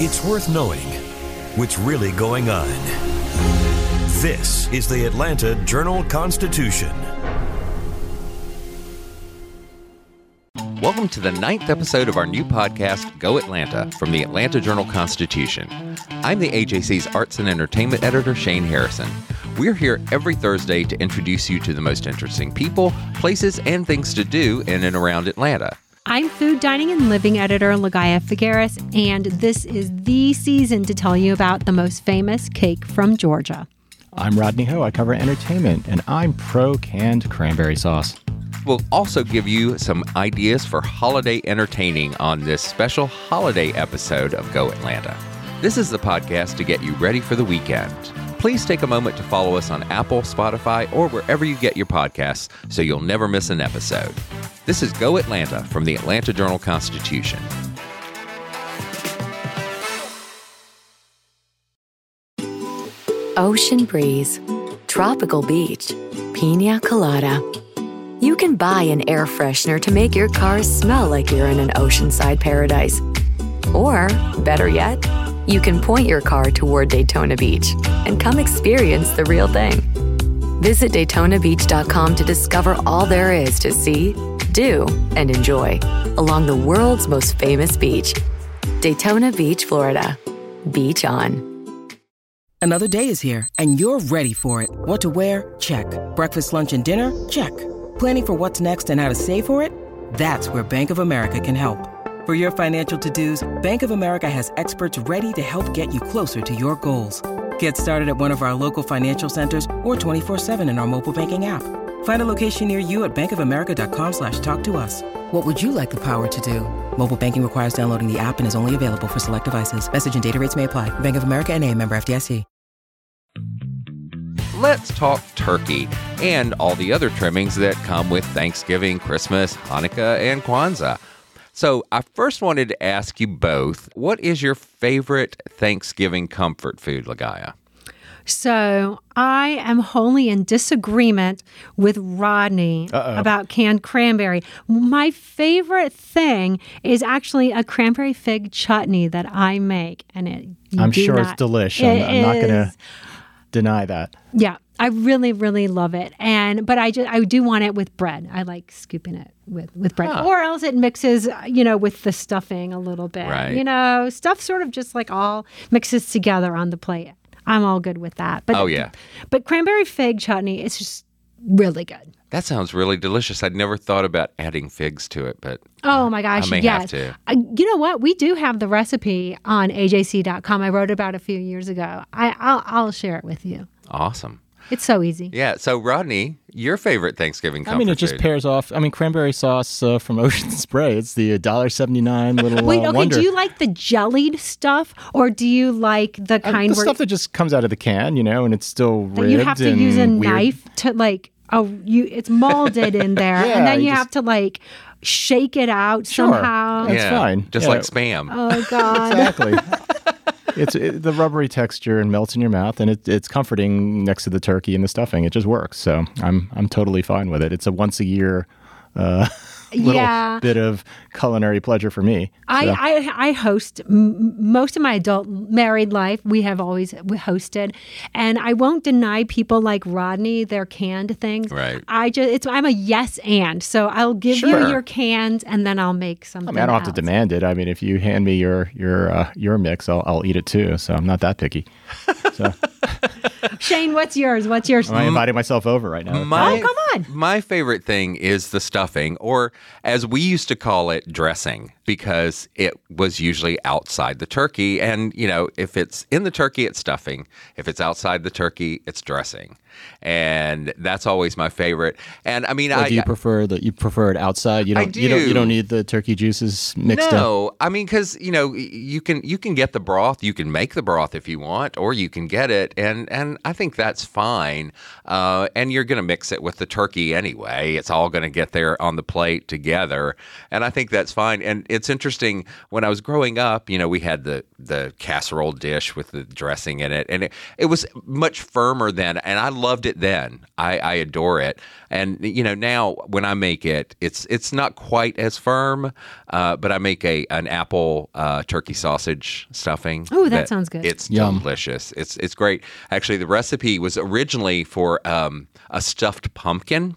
It's worth knowing what's really going on. This is the Atlanta Journal Constitution. Welcome to the ninth episode of our new podcast, Go Atlanta, from the Atlanta Journal Constitution. I'm the AJC's Arts and Entertainment Editor, Shane Harrison. We're here every Thursday to introduce you to the most interesting people, places, and things to do in and around Atlanta. I'm food, dining, and living editor Ligaya Figueres, and this is the season to tell you about the most famous cake from Georgia. I'm Rodney Ho. I cover entertainment, and I'm pro canned cranberry sauce. We'll also give you some ideas for holiday entertaining on this special holiday episode of Go Atlanta. This is the podcast to get you ready for the weekend. Please take a moment to follow us on Apple, Spotify, or wherever you get your podcasts so you'll never miss an episode. This is Go Atlanta from the Atlanta Journal Constitution. Ocean breeze, tropical beach, pina colada. You can buy an air freshener to make your car smell like you're in an oceanside paradise. Or, better yet, you can point your car toward Daytona Beach and come experience the real thing. Visit DaytonaBeach.com to discover all there is to see, do, and enjoy along the world's most famous beach, Daytona Beach, Florida. Beach on. Another day is here, and you're ready for it. What to wear? Check. Breakfast, lunch, and dinner? Check. Planning for what's next and how to save for it? That's where Bank of America can help. For your financial to-dos, Bank of America has experts ready to help get you closer to your goals. Get started at one of our local financial centers or 24-7 in our mobile banking app. Find a location near you at bankofamerica.com slash talk to us. What would you like the power to do? Mobile banking requires downloading the app and is only available for select devices. Message and data rates may apply. Bank of America and a member FDIC. Let's talk turkey and all the other trimmings that come with Thanksgiving, Christmas, Hanukkah, and Kwanzaa. So, I first wanted to ask you both what is your favorite Thanksgiving comfort food, Ligaya? So I am wholly in disagreement with Rodney Uh-oh. about canned cranberry. My favorite thing is actually a cranberry fig chutney that I make, and it. you I'm do sure not- it's delish. I'm, I'm not going to deny that. Yeah, I really, really love it, and but I just I do want it with bread. I like scooping it with with bread, Huh. or else it mixes, you know, with the stuffing a little bit. Right. You know, stuff sort of just like all mixes together on the plate. I'm all good with that. But Oh, yeah. but cranberry fig chutney is just really good. That sounds really delicious. I'd never thought about adding figs to it, but Oh my gosh! I may yes. have to. You know what? We do have the recipe on ajc.com. I wrote about it a few years ago. I, I'll, I'll share it with you. awesome. It's so easy. Yeah. So, Rodney, your favorite Thanksgiving comfort I mean, it just food? pairs off. I mean, cranberry sauce uh, from Ocean Spray. It's the $1.79 little Wait, uh, okay. wonder. Do you like the jellied stuff, or do you like the I mean, kind the where stuff that just comes out of the can, you know, and it's still that ribbed you have to use a weird. knife to like? Oh, you it's molded in there, Yeah, and then you you just- have to like shake it out Sure. somehow. That's yeah, fine. Just Yeah. like spam. Oh God! Exactly. It's it, the rubbery texture and melts in your mouth, and it, it's comforting next to the turkey and the stuffing. It just works. So I'm I'm totally fine with it. It's a once a year uh, little Yeah. bit of culinary pleasure for me. I, So- I I host m- most of my adult married life. We have always hosted, and I won't deny people like Rodney their canned things. Right. I just it's I'm a yes and so I'll give Sure. you your cans and then I'll make something. I mean, I don't have to demand it. I mean, if you hand me your your uh, your mix, I'll, I'll eat it too. So I'm not that picky. So Shane, what's yours? What's yours? am I inviting myself over right now? My, Oh, come on. My favorite thing is the stuffing, or as we used to call it, dressing, because it was usually outside the turkey. And, you know, if it's in the turkey, it's stuffing. If it's outside the turkey, it's dressing. And that's always my favorite. And I mean, Or I. do you prefer that you prefer it outside? You I don't. You don't. You don't need the turkey juices mixed in. no, I mean, because you know, you can you can get the broth, you can make the broth if you want, or you can and get it, and and I think that's fine. Uh, and you're going to mix it with the turkey anyway. It's all going to get there on the plate together, and I think that's fine. And it's interesting when I was growing up, you know, we had the the casserole dish with the dressing in it, and it, it was much firmer then, and I loved it then. I, I adore it, and you know now when I make it, it's it's not quite as firm, uh, but I make a an apple uh, turkey sausage stuffing. Ooh, that sounds good. It's Yum. delicious. It's it's great. Actually, the recipe was originally for um, a stuffed pumpkin.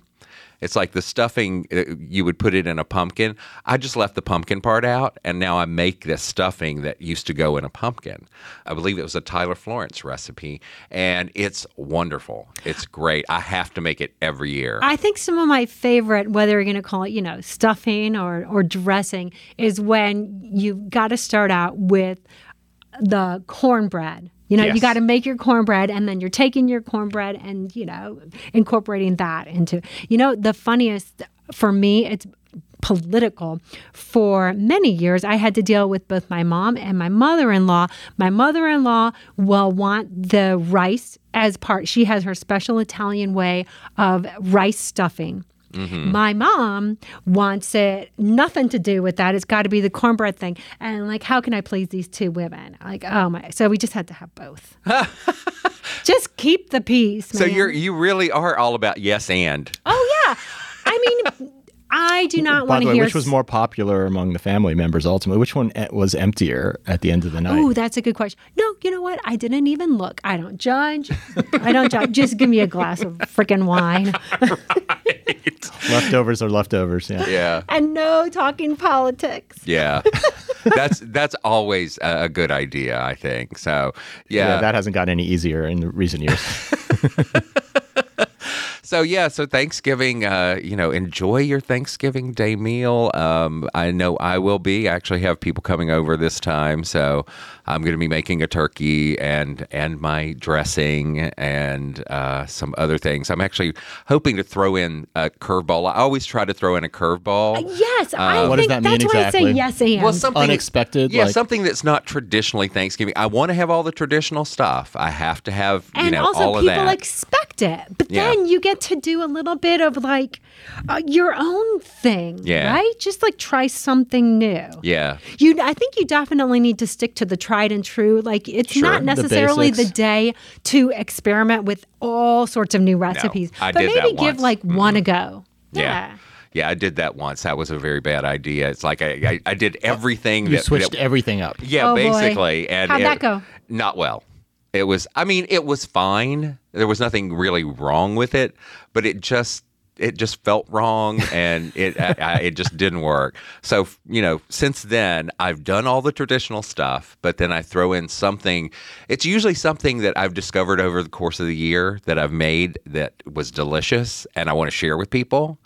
It's like the stuffing, uh, you would put it in a pumpkin. I just left the pumpkin part out, and now I make this stuffing that used to go in a pumpkin. I believe it was a Tyler Florence recipe, and it's wonderful. It's great. I have to make it every year. I think some of my favorite, whether you're going to call it, you know, stuffing or, or dressing, is when you've got to start out with the cornbread. You know, you got to make your cornbread and then you're taking your cornbread and, you know, incorporating that into, you know, the funniest for me, it's political. For many years, I had to deal with both my mom and my mother in law. My mother in law will want the rice as part, she has her special Italian way of rice stuffing. Mm-hmm. My mom wants it nothing to do with that. It's got to be the cornbread thing. And like, how can I please these two women? Like, oh my! So we just had to have both. just keep the peace. so you're you really are all about yes and. Oh yeah. I mean, I do not want to way, hear. which was more popular among the family members ultimately? Which one e- was emptier at the end of the night? Oh, that's a good question. No, you know what? I didn't even look. I don't judge. I don't judge. Just give me a glass of freaking wine leftovers are leftovers. Yeah. Yeah. and no talking politics. Yeah. that's that's always a, a good idea, I think. So, Yeah, yeah. that hasn't got any easier in the recent years. So yeah, so Thanksgiving, uh, you know, enjoy your Thanksgiving Day meal. Um, I know I will be. I actually have people coming over this time, so I'm going to be making a turkey and and my dressing and uh, some other things. I'm actually hoping to throw in a curveball. I always try to throw in a curveball. Yes, I What does think that mean that's why I say exactly? yes and. Well, something Unexpected, Yeah, like- something that's not traditionally Thanksgiving. I want to have all the traditional stuff. I have to have you and know also all of people that. expect it but Yeah. then you get to do a little bit of like uh, your own thing Yeah. right just like try something new yeah. you i think you definitely need to stick to the tried and true like it's Sure. not necessarily the, basics. day to experiment with all sorts of new recipes I but did maybe that give once. like one a go Yeah. Yeah, I did that once. That was a very bad idea. It's like I, I, I did everything You that switched that- everything up. Yeah, Oh, boy. basically. And How'd it- that go? Not well. It was. I mean, it was fine. There was nothing really wrong with it, but it just it just felt wrong, and it I, it just didn't work. So you know, since then I've done all the traditional stuff, but then I throw in something. It's usually something that I've discovered over the course of the year that I've made that was delicious, and I want to share with people.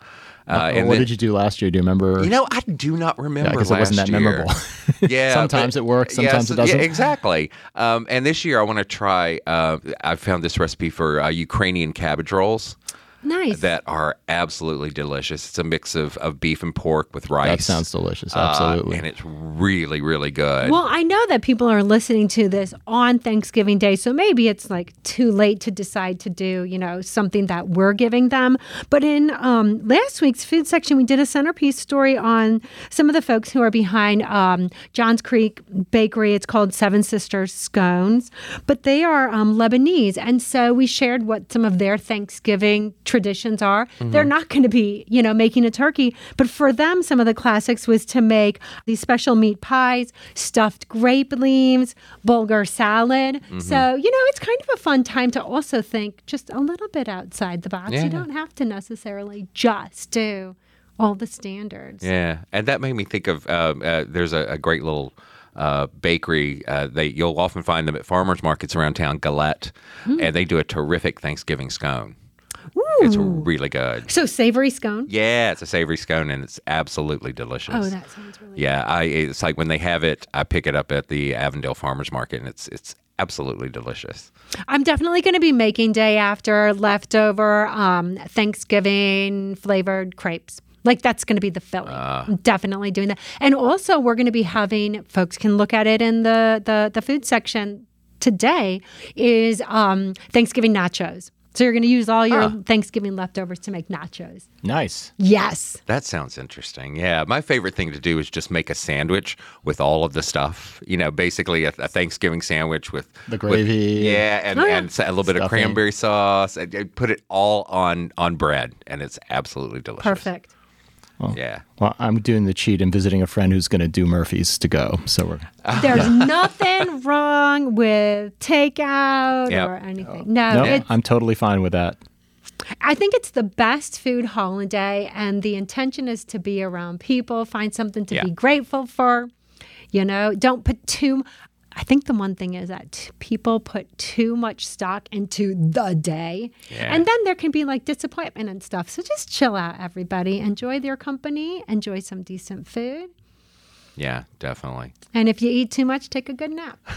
Uh, and what then- did you do last year? Do you remember? you know, I do not remember. Yeah, 'cause it wasn't that year. memorable. yeah, Sometimes but- it works, sometimes yeah, it doesn't. Yeah, exactly. Um, and this year, I want to try. Uh, I found this recipe for uh, Ukrainian cabbage rolls nice that are absolutely delicious. It's a mix of, of beef and pork with rice. that sounds delicious. Uh, Absolutely. and it's really, really good. Well, I know that people are listening to this on Thanksgiving Day, so maybe it's like too late to decide to do, you know, something that we're giving them. But in um, last week's food section, we did a centerpiece story on some of the folks who are behind um, Johns Creek Bakery. It's called Seven Sisters Scones, but they are um, Lebanese, and so we shared what some of their Thanksgiving traditions are. They're not going to be, you know, making a turkey, but for them, some of the classics was to make these special meat pies, stuffed grape leaves, bulgur salad. So, you know, it's kind of a fun time to also think just a little bit outside the box. Yeah. You don't have to necessarily just do all the standards. Yeah, and that made me think of um, uh, there's a, a great little uh, bakery. Uh, they you'll often find them at farmers markets around town, Galette, Hmm. and they do a terrific Thanksgiving scone. It's really good. So, savory scone. Yeah, it's a savory scone and it's absolutely delicious. Oh, that sounds really Yeah, I it's like when they have it, I pick it up at the Avondale Farmers Market and it's it's absolutely delicious. I'm definitely going to be making day after leftover um, Thanksgiving flavored crepes. Like that's going to be the filling. I'm definitely doing that. And also, we're going to be having folks can look at it in the the the food section. today is um, Thanksgiving nachos. So you're going to use all your ah. Thanksgiving leftovers to make nachos. Nice. Yes. That sounds interesting. Yeah, my favorite thing to do is just make a sandwich with all of the stuff. You know, basically a, a Thanksgiving sandwich with The with- gravy. yeah, and, Oh, yeah. and a little bit of cranberry sauce. And, and put it all on on bread, and it's absolutely delicious. Perfect. Yeah. Well, I'm doing the cheat and visiting a friend who's going to do Murphy's to go. So we're There's nothing wrong with takeout Yep. or anything. No, no, it's, I'm totally fine with that. I think it's the best food holiday, and the intention is to be around people, find something to Yeah. be grateful for. You know, don't put too. I think the one thing is that t- people put too much stock into the day, Yeah. and then there can be like disappointment and stuff. So just chill out, everybody. Enjoy their company. Enjoy some decent food. Yeah, definitely. And if you eat too much, take a good nap.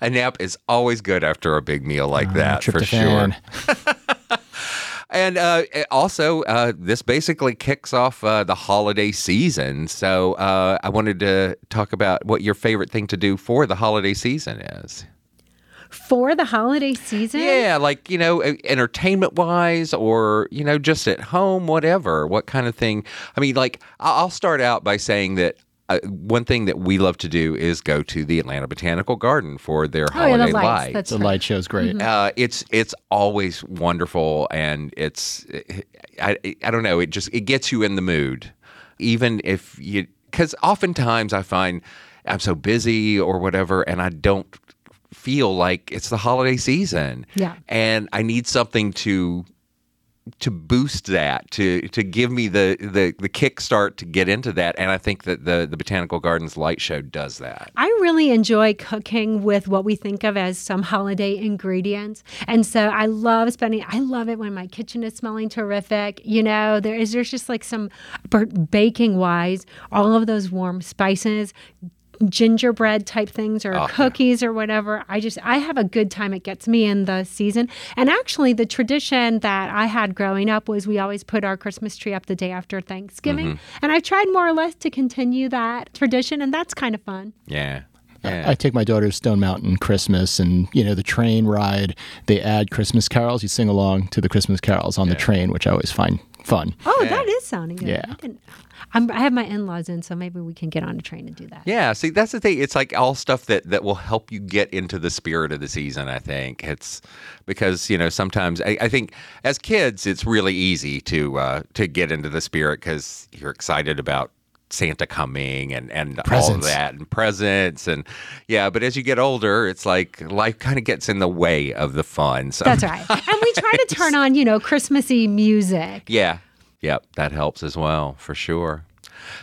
A nap is always good after a big meal like that, for sure. And uh, also, uh, this basically kicks off uh, the holiday season. So uh, I wanted to talk about what your favorite thing to do for the holiday season is. For the holiday season, Yeah, like, you know, entertainment wise or, you know, just at home, whatever. What kind of thing? I mean, like, I'll start out by saying that. Uh, one thing that we love to do is go to the Atlanta Botanical Garden for their Oh, yeah, holiday the lights. lights. The right. light show's great. Uh, it's it's always wonderful, and it's I I don't know. It just it gets you in the mood, even if you because oftentimes I find I'm so busy or whatever, and I don't feel like it's the holiday season. Yeah. and I need something to to boost that to to give me the the the kickstart to get into that and i think that the the botanical gardens light show does that I really enjoy cooking with what we think of as some holiday ingredients. And so I love spending, I love it when my kitchen is smelling terrific. You know, there is, there's just like some baking wise, all of those warm spices, gingerbread type things or oh, cookies or whatever. I just, I have a good time. It gets me in the season. And actually, the tradition that I had growing up was we always put our Christmas tree up the day after Thanksgiving. Mm-hmm. And I've tried more or less to continue that tradition, and that's kind of fun. yeah yeah I take my daughter to Stone Mountain Christmas, and you know the train ride. They add Christmas carols. You sing along to the Christmas carols on the train, which I always find fun. Oh, that is sounding good. Yeah. I, I'm, I have my in-laws in, so maybe we can get on a train and do that. Yeah, see, that's the thing. It's like all stuff that that will help you get into the spirit of the season. I think it's because you know sometimes I, I think as kids it's really easy to uh, to get into the spirit because you're excited about Santa coming and and all of that and presents and yeah. But as you get older, it's like life kind of gets in the way of the fun. So That's right. and we try to turn on, you know, Christmassy music. Yeah. Yep. That helps as well, for sure.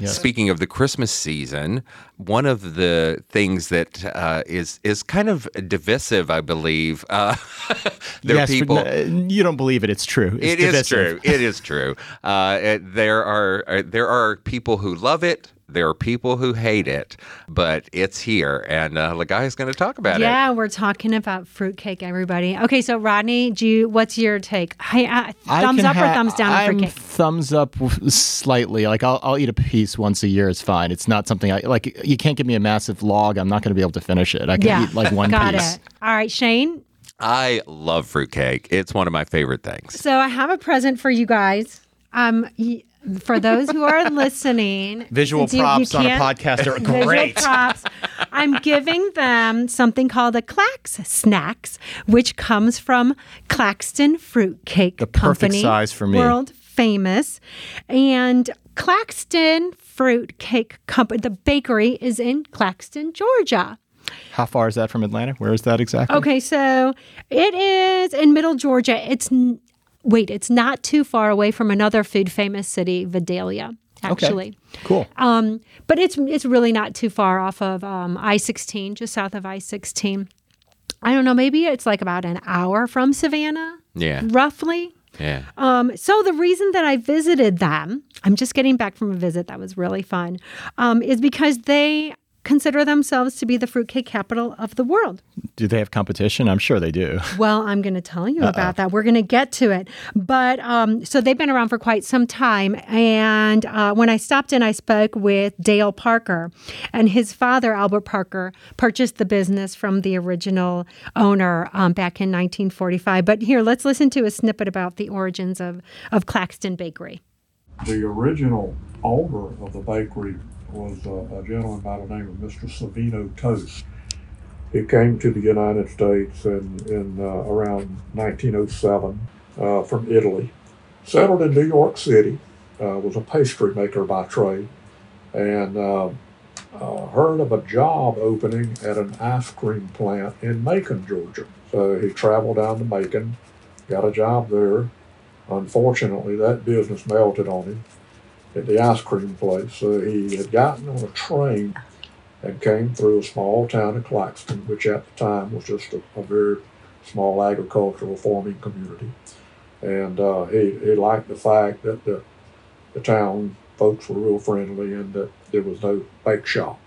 Speaking of the Christmas season, one of the things that uh, is is kind of divisive, I believe, uh, there yes, are people. but n- you don't believe it. It's true. It's It is divisive. true. It is true. Uh, there are uh, there are people who love it. There are people who hate it, but it's here, and uh, Ligaya is going to talk about it. Yeah, we're talking about fruitcake, everybody. Okay, so Rodney, do you, what's your take? Hi, uh, I thumbs can up or thumbs down I'm fruitcake? thumbs up slightly. Like I'll, I'll eat a piece once a year. It's fine. It's not something I like. You can't give me a massive log. I'm not going to be able to finish it. I can Yeah, eat like one got piece. it. All right, Shane. I love fruitcake. It's one of my favorite things. So I have a present for you guys. Um, y- for those who are listening, Visual since you- you props on a podcast are great. props. I'm giving them something called a Clax Snacks, which comes from Claxton Fruitcake The perfect size for me. World famous, and Claxton Fruitcake Company. The bakery is in Claxton, Georgia. How far is that from Atlanta? Where is that exactly? Okay, so it is in Middle Georgia. It's wait, it's not too far away from another food famous city, Vidalia. Actually, Cool. um, but it's it's really not too far off of um, I sixteen, just south of I sixteen. I don't know, maybe it's like about an hour from Savannah, Yeah. roughly. Yeah. Um, so the reason that I visited them, I'm just getting back from a visit that was really fun, um, is because they consider themselves to be the fruitcake capital of the world. Do they have competition? I'm sure they do. Well, I'm going to tell you Uh-oh. about that. We're going to get to it. But um, so they've been around for quite some time. And uh, when I stopped in, I spoke with Dale Parker, and his father, Albert Parker, purchased the business from the original owner um, back in 1945. But here, let's listen to a snippet about the origins of, of Claxton Bakery. The original owner of the bakery was a, a gentleman by the name of Mr. Savino Tos. He came to the United States in, in uh, around 1907 uh, from Italy, settled in New York City, uh, was a pastry maker by trade, and uh, uh, heard of a job opening at an ice cream plant in Macon, Georgia. So he traveled down to Macon, got a job there. Unfortunately, that business melted on him at the ice cream place. So he had gotten on a train and came through a small town of Claxton, which at the time was just a, a very small agricultural farming community. And uh, he, he liked the fact that the, the town folks were real friendly and that there was no bake shop.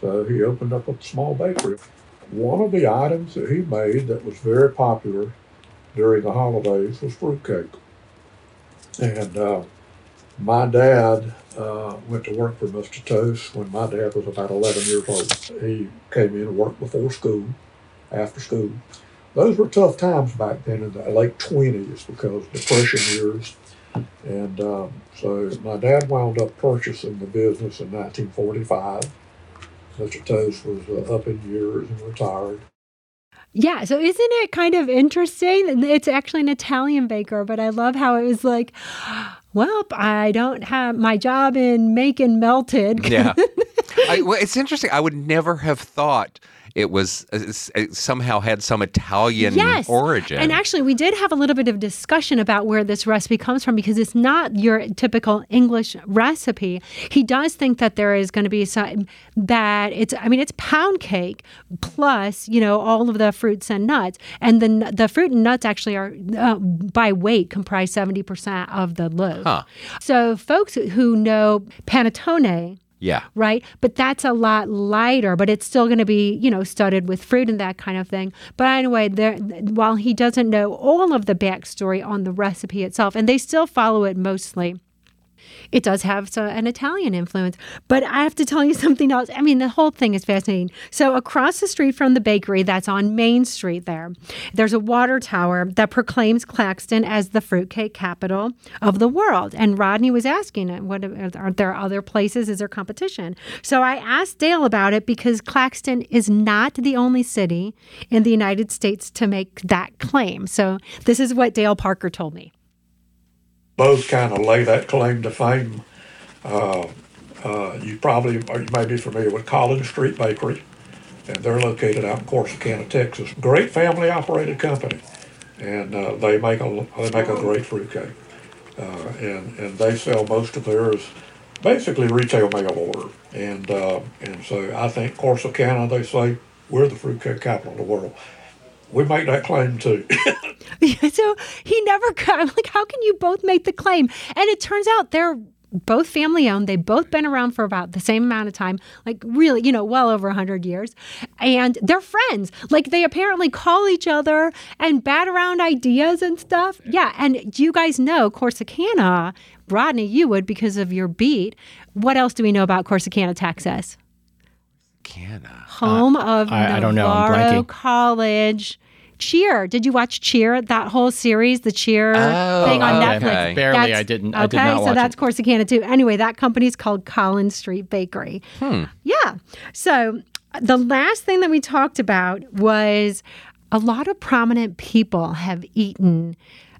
So he opened up a small bakery. One of the items that he made that was very popular during the holidays was fruitcake. And uh, my dad uh, went to work for Mr. Tos when my dad was about 11 years old. He came in and worked before school, after school. Those were tough times back then in the late 20s because Depression years. And um, so my dad wound up purchasing the business in 1945. Mr. Tos was uh, up in years and retired. Yeah, so isn't it kind of interesting? It's actually an Italian baker, but I love how it was like, well, I don't have my job in Macon melted. Yeah. I, well, it's interesting. I would never have thought it was uh, it somehow had some Italian yes. origin. And actually, we did have a little bit of discussion about where this recipe comes from because it's not your typical English recipe. He does think that there is going to be some that it's. I mean, it's pound cake plus you know all of the fruits and nuts, and the the fruit and nuts actually are uh, by weight comprise seventy percent of the loaf. Huh. So folks who know panettone yeah. Right. But that's a lot lighter, but it's still going to be, you know, studded with fruit and that kind of thing. But anyway, there, while he doesn't know all of the backstory on the recipe itself, and they still follow it mostly it does have an Italian influence. But I have to tell you something else. I mean, the whole thing is fascinating. So, across the street from the bakery that's on Main Street there, there's a water tower that proclaims Claxton as the fruitcake capital of the world. And Rodney was asking, uh, what uh, aren't there other places? Is there competition? So, I asked Dale about it because Claxton is not the only city in the United States to make that claim. So, this is what Dale Parker told me both kind of lay that claim to fame. Uh, uh, you probably or you may be familiar with Collins Street Bakery, and they're located out in Corsicana, Texas. Great family operated company, and uh, they make a they make a great fruitcake, uh, and and they sell most of theirs basically retail mail order, and uh, and so I think Corsicana they say we're the fruitcake capital of the world we make that claim too. so he never got, I'm like, how can you both make the claim? And it turns out they're both family owned. They've both been around for about the same amount of time, like really, you know, well over 100 years. And they're friends. Like they apparently call each other and bat around ideas and stuff. Yeah. And you guys know Corsicana, Rodney, you would because of your beat. What else do we know about Corsicana, Texas? Corsicana. Home uh, of I, I, don't know. I'm College. Cheer. Did you watch Cheer? That whole series, the Cheer oh, thing on okay. Netflix. Barely. That's, I didn't. Okay, I did not so that's it. Corsicana too. Anyway, that company's called Collins Street Bakery. Hmm. Yeah. So the last thing that we talked about was a lot of prominent people have eaten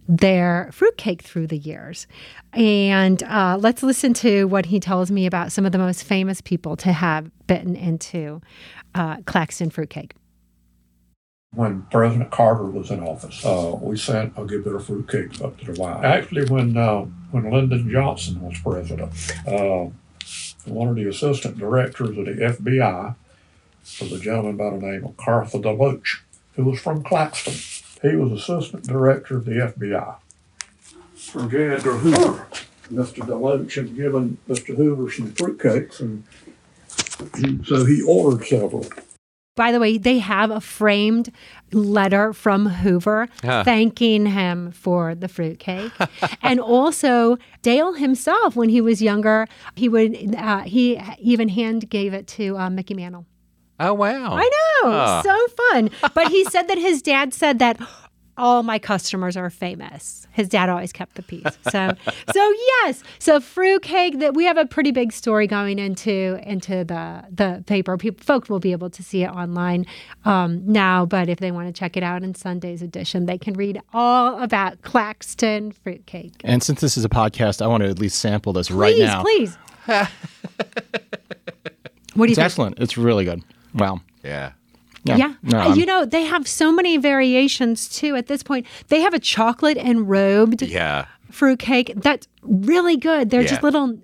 their fruitcake through the years. And uh, let's listen to what he tells me about some of the most famous people to have bitten into uh, Claxton fruitcake. When President Carter was in office, uh, we sent a good bit of fruitcakes up to the White House. Actually, when uh, when Lyndon Johnson was president, uh, one of the assistant directors of the FBI was a gentleman by the name of Cartha DeLoach, who was from Claxton. He was assistant director of the FBI. From J. Edgar Hoover. Mr. DeLoach had given Mr. Hoover some fruitcakes, and he, so he ordered several. By the way, they have a framed letter from Hoover Huh. thanking him for the fruitcake. and also, Dale himself, when he was younger, he would uh, he even hand gave it to uh, Mickey Mantle. Oh wow. I know, Ah. so fun. But he said that his dad said that all my customers are famous. His dad always kept the peace. So, so yes, so fruitcake. That we have a pretty big story going into into the the paper. People, folks will be able to see it online um, now. But if they want to check it out in Sunday's edition, they can read all about Claxton fruitcake. And since this is a podcast, I want to at least sample this right Please, now. please. what do you It's think? excellent. It's really good. Wow. Yeah. Yeah. No, Uh, you know, they have so many variations too at this point. They have a chocolate enrobed Yeah. fruit cake that's really good. They're Yeah. just little n-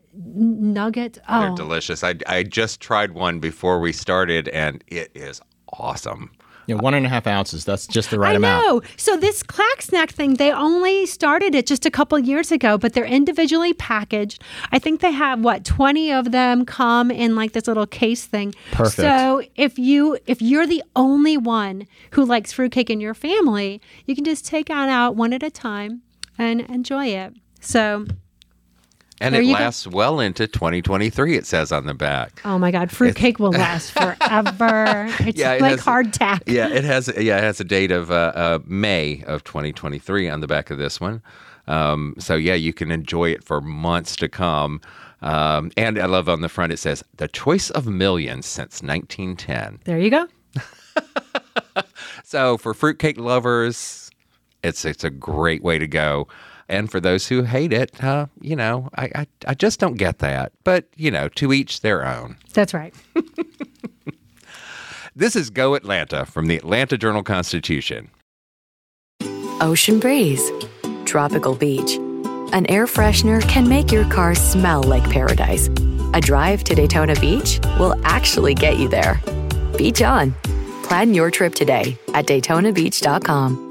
nuggets. They're Oh, delicious. I, I just tried one before we started, and it is awesome. Yeah, one and a half ounces. That's just the right I amount. know. So this clack snack thing, they only started it just a couple years ago, but they're individually packaged. I think they have what twenty of them come in like this little case thing. Perfect. So if you if you're the only one who likes fruitcake in your family, you can just take on out one at a time and enjoy it. So And it you go. lasts well into 2023, it says on the back. Oh my God, fruitcake will last forever. It's Yeah, it like has- hardtack. Yeah, it has yeah, it has a date of uh, uh, May of 2023 on the back of this one. Um, so yeah, you can enjoy it for months to come. Um, and I love on the front it says the choice of millions since 1910. There you go. So for fruitcake lovers, it's it's a great way to go. And for those who hate it, uh, you know, I, I I just don't get that. But you know, to each their own. That's right. This is Go Atlanta from the Atlanta Journal Constitution. Ocean breeze, tropical beach. An air freshener can make your car smell like paradise. A drive to Daytona Beach will actually get you there. Beach on. Plan your trip today at DaytonaBeach.com.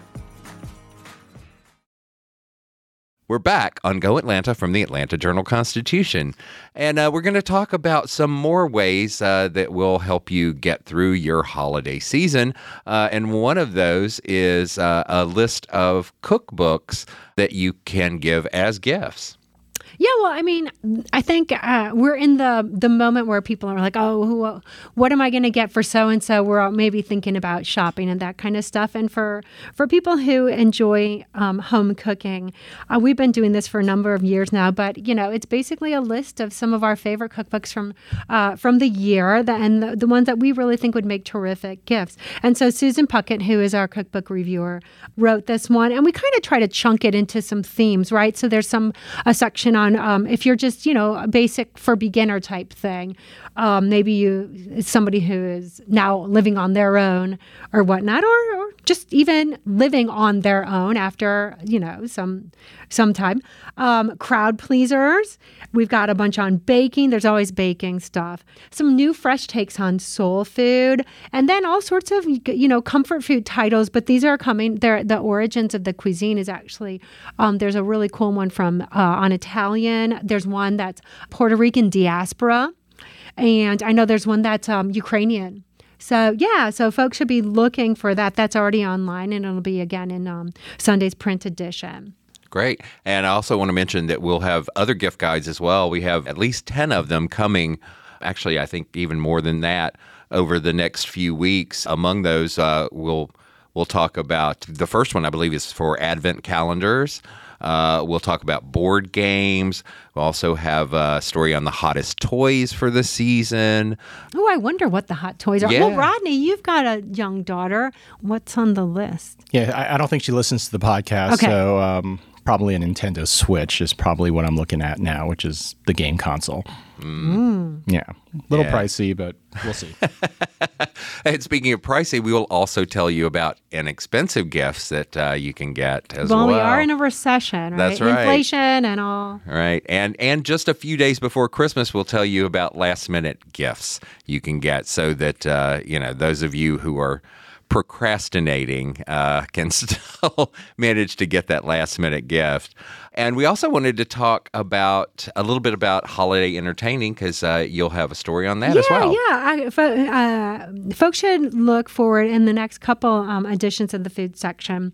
We're back on Go Atlanta from the Atlanta Journal Constitution. And uh, we're going to talk about some more ways uh, that will help you get through your holiday season. Uh, and one of those is uh, a list of cookbooks that you can give as gifts. Yeah, well, I mean, I think uh, we're in the the moment where people are like, "Oh, who, what am I going to get for so and so?" We're all maybe thinking about shopping and that kind of stuff. And for for people who enjoy um, home cooking, uh, we've been doing this for a number of years now. But you know, it's basically a list of some of our favorite cookbooks from uh, from the year, and the, the ones that we really think would make terrific gifts. And so Susan Puckett, who is our cookbook reviewer, wrote this one, and we kind of try to chunk it into some themes, right? So there's some a section on um, if you're just you know a basic for beginner type thing, um, maybe you somebody who is now living on their own or whatnot, or, or just even living on their own after you know some some time. Um, crowd pleasers. We've got a bunch on baking. There's always baking stuff. Some new fresh takes on soul food, and then all sorts of you know comfort food titles. But these are coming. They're, the origins of the cuisine is actually um, there's a really cool one from uh, on Italian. There's one that's Puerto Rican diaspora, and I know there's one that's um, Ukrainian. So yeah, so folks should be looking for that. That's already online, and it'll be again in um, Sunday's print edition. Great. And I also want to mention that we'll have other gift guides as well. We have at least 10 of them coming. Actually, I think even more than that over the next few weeks. Among those, uh, we'll we'll talk about the first one. I believe is for Advent calendars. Uh, we'll talk about board games. We'll also have a story on the hottest toys for the season. Oh, I wonder what the hot toys are. Yeah. Well, Rodney, you've got a young daughter. What's on the list? Yeah, I, I don't think she listens to the podcast, Okay. so um, probably a Nintendo Switch is probably what I'm looking at now, which is the game console. Yeah, a little Yeah. pricey, but we'll see. And speaking of pricey, we will also tell you about inexpensive gifts that uh, you can get as well, well. we are in a recession, right? That's right. Inflation and all. Right. And and just a few days before Christmas, we'll tell you about last minute gifts you can get so that, uh, you know, those of you who are procrastinating uh, can still manage to get that last minute gift. And we also wanted to talk about a little bit about holiday entertaining because uh, you'll have a story on that yeah, as well. yeah. I, fo- uh, folks should look forward in the next couple um, editions of the food section.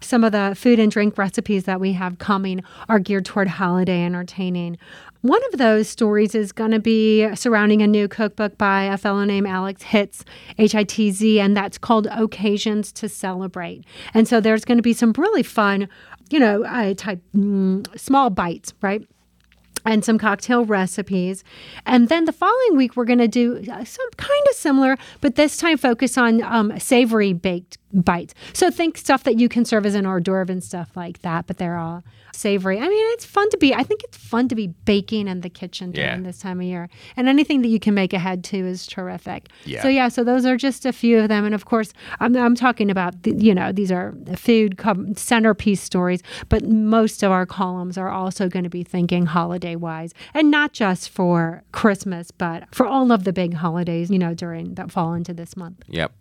Some of the food and drink recipes that we have coming are geared toward holiday entertaining. One of those stories is going to be surrounding a new cookbook by a fellow named Alex Hitz, H I T Z, and that's called Occasions to Celebrate. And so there's going to be some really fun, you know, uh, type mm, small bites, right? and some cocktail recipes. And then the following week, we're going to do uh, some kind of similar, but this time focus on um, savory baked bites. So think stuff that you can serve as an hors d'oeuvre and stuff like that, but they're all savory. I mean, it's fun to be, I think it's fun to be baking in the kitchen during Yeah. this time of year. And anything that you can make ahead to is terrific. Yeah. So, yeah, so those are just a few of them. And of course, I'm, I'm talking about, the, you know, these are food centerpiece stories, but most of our columns are also going to be thinking holiday wise and not just for Christmas, but for all of the big holidays, you know, during that fall into this month. Yep.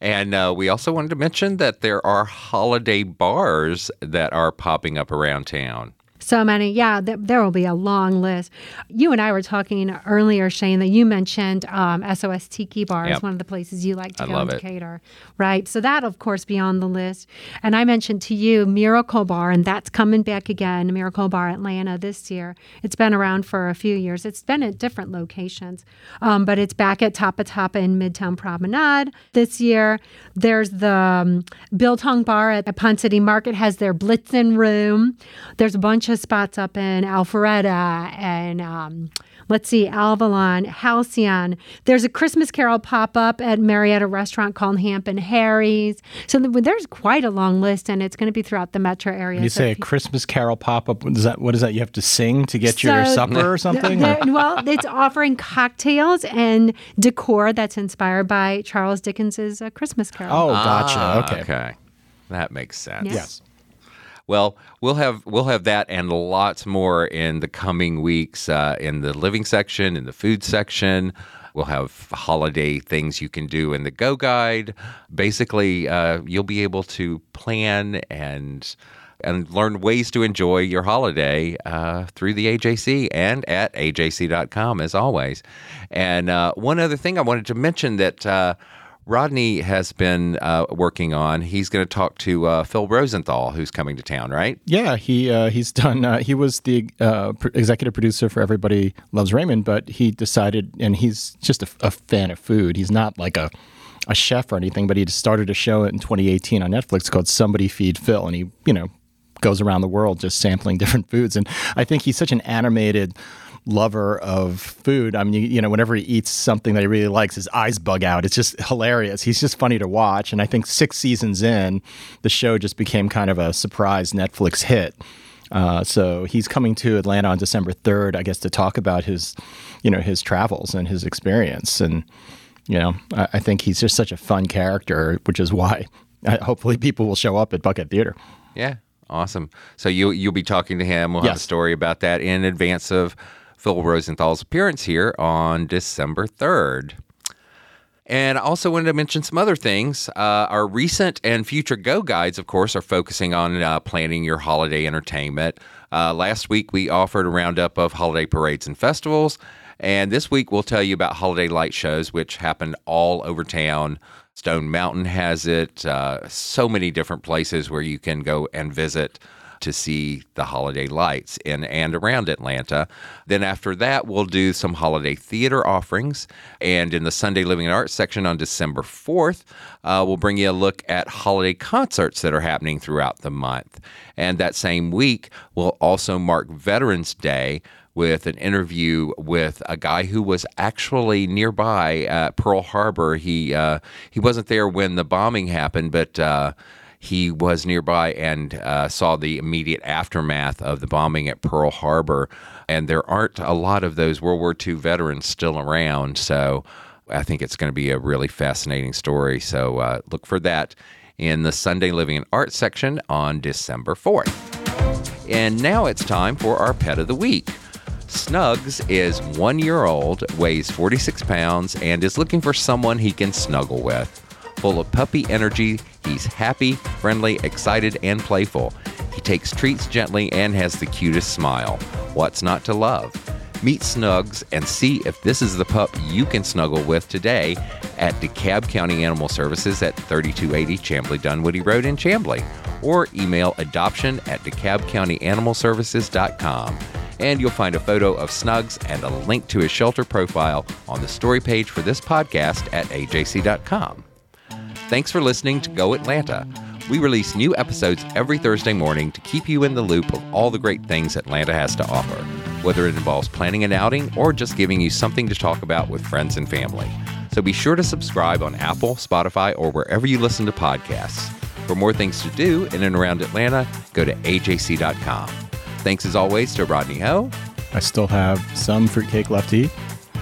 And uh, we also wanted to mention that there are holiday bars that are popping up around town. So many. Yeah, th- there will be a long list. You and I were talking earlier, Shane, that you mentioned um, SOS Tiki Bar Yep. is one of the places you like to I go it. Decatur, right? So that, of course, be on the list. And I mentioned to you Miracle Bar, and that's coming back again, Miracle Bar Atlanta this year. It's been around for a few years. It's been at different locations, um, but it's back at Tapa Tapa in Midtown Promenade this year. There's the um, Biltong Bar at the Ponce City Market has their Blitzen Room. There's a bunch of spots up in Alpharetta and um, let's see, Avalon, Halcyon. There's a Christmas Carol pop up at Marietta Restaurant called Hamp and Harry's. So there's quite a long list, and it's going to be throughout the metro area. When you So say a you- Christmas Carol pop up, what is that? What is that? You have to sing to get your supper or something? There- Or- well, it's offering cocktails and decor that's inspired by Charles Dickens's uh, Christmas Carol. oh, gotcha. Ah, okay. Okay. That makes sense. Yes. Yes. Well, we'll have we'll have that and lots more in the coming weeks uh, in the living section, in the food section. We'll have holiday things you can do in the Go Guide. Basically, uh, you'll be able to plan and and learn ways to enjoy your holiday uh, through the AJC and at ajc.com as always. And uh, one other thing I wanted to mention that. Rodney has been uh, working on. He's going to talk to uh, Phil Rosenthal, who's coming to town, right? Yeah, he uh, he's done. Uh, he was the uh, pr- executive producer for Everybody Loves Raymond, but he decided, and he's just a, a fan of food. He's not like a a chef or anything, but he started a show in 2018 on Netflix called Somebody Feed Phil, and he you know goes around the world just sampling different foods. And I think he's such an animated lover of food. I mean, you, you know, whenever he eats something that he really likes, his eyes bug out. It's just hilarious. He's just funny to watch. And I think six seasons in, the show just became kind of a surprise Netflix hit. Uh, so he's coming to Atlanta on December 3rd, I guess, to talk about his, you know, his travels and his experience. And, you know, I, I think he's just such a fun character, which is why uh, hopefully people will show up at Buckhead Theater. Yeah, awesome. So you you'll be talking to him. We'll have a story about that in advance of Phil Rosenthal's appearance here on December third. And I also wanted to mention some other things. Uh, our recent and future Go guides, of course, are focusing on uh, planning your holiday entertainment. Uh, last week, we offered a roundup of holiday parades and festivals. And this week, we'll tell you about holiday light shows, which happened all over town. Stone Mountain has it, uh, so many different places where you can go and visit to see the holiday lights in and around Atlanta. Then after that, we'll do some holiday theater offerings. And in the Sunday Living and Arts section on December 4th, uh, we'll bring you a look at holiday concerts that are happening throughout the month. And that same week, we'll also mark Veterans Day with an interview with a guy who was actually nearby at Pearl Harbor. He uh, he wasn't there when the bombing happened, but uh, he was nearby and uh, saw the immediate aftermath of the bombing at Pearl Harbor. And there aren't a lot of those World War II veterans still around. So I think it's going to be a really fascinating story. So uh, look for that in the Sunday Living and Art section on December 4th. And now it's time for our pet of the week. Snugs is one year old, weighs 46 pounds, and is looking for someone he can snuggle with. Full of puppy energy, he's happy, friendly, excited, and playful. He takes treats gently and has the cutest smile. What's not to love? Meet Snugs and see if this is the pup you can snuggle with today at DeKalb County Animal Services at 3280 Chamblee Dunwoody Road in Chamblee or email adoption at DeKalbCountyAnimalServices.com. And you'll find a photo of Snugs and a link to his shelter profile on the story page for this podcast at ajc.com. Thanks for listening to Go Atlanta. We release new episodes every Thursday morning to keep you in the loop of all the great things Atlanta has to offer, whether it involves planning an outing or just giving you something to talk about with friends and family. So be sure to subscribe on Apple, Spotify, or wherever you listen to podcasts. For more things to do in and around Atlanta, go to ajc.com. Thanks as always to Rodney Ho. I still have some fruitcake left to eat.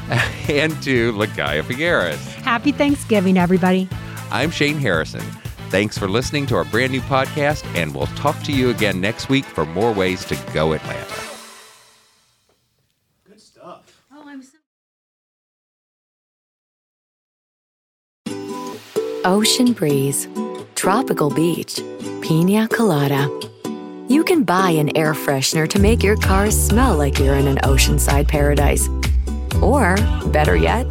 and to Ligaya Figueres. Happy Thanksgiving, everybody. I'm Shane Harrison. Thanks for listening to our brand new podcast, and we'll talk to you again next week for more ways to go Atlanta. Good stuff. Oh, I'm so. Ocean breeze, tropical beach, pina colada. You can buy an air freshener to make your car smell like you're in an oceanside paradise. Or, better yet,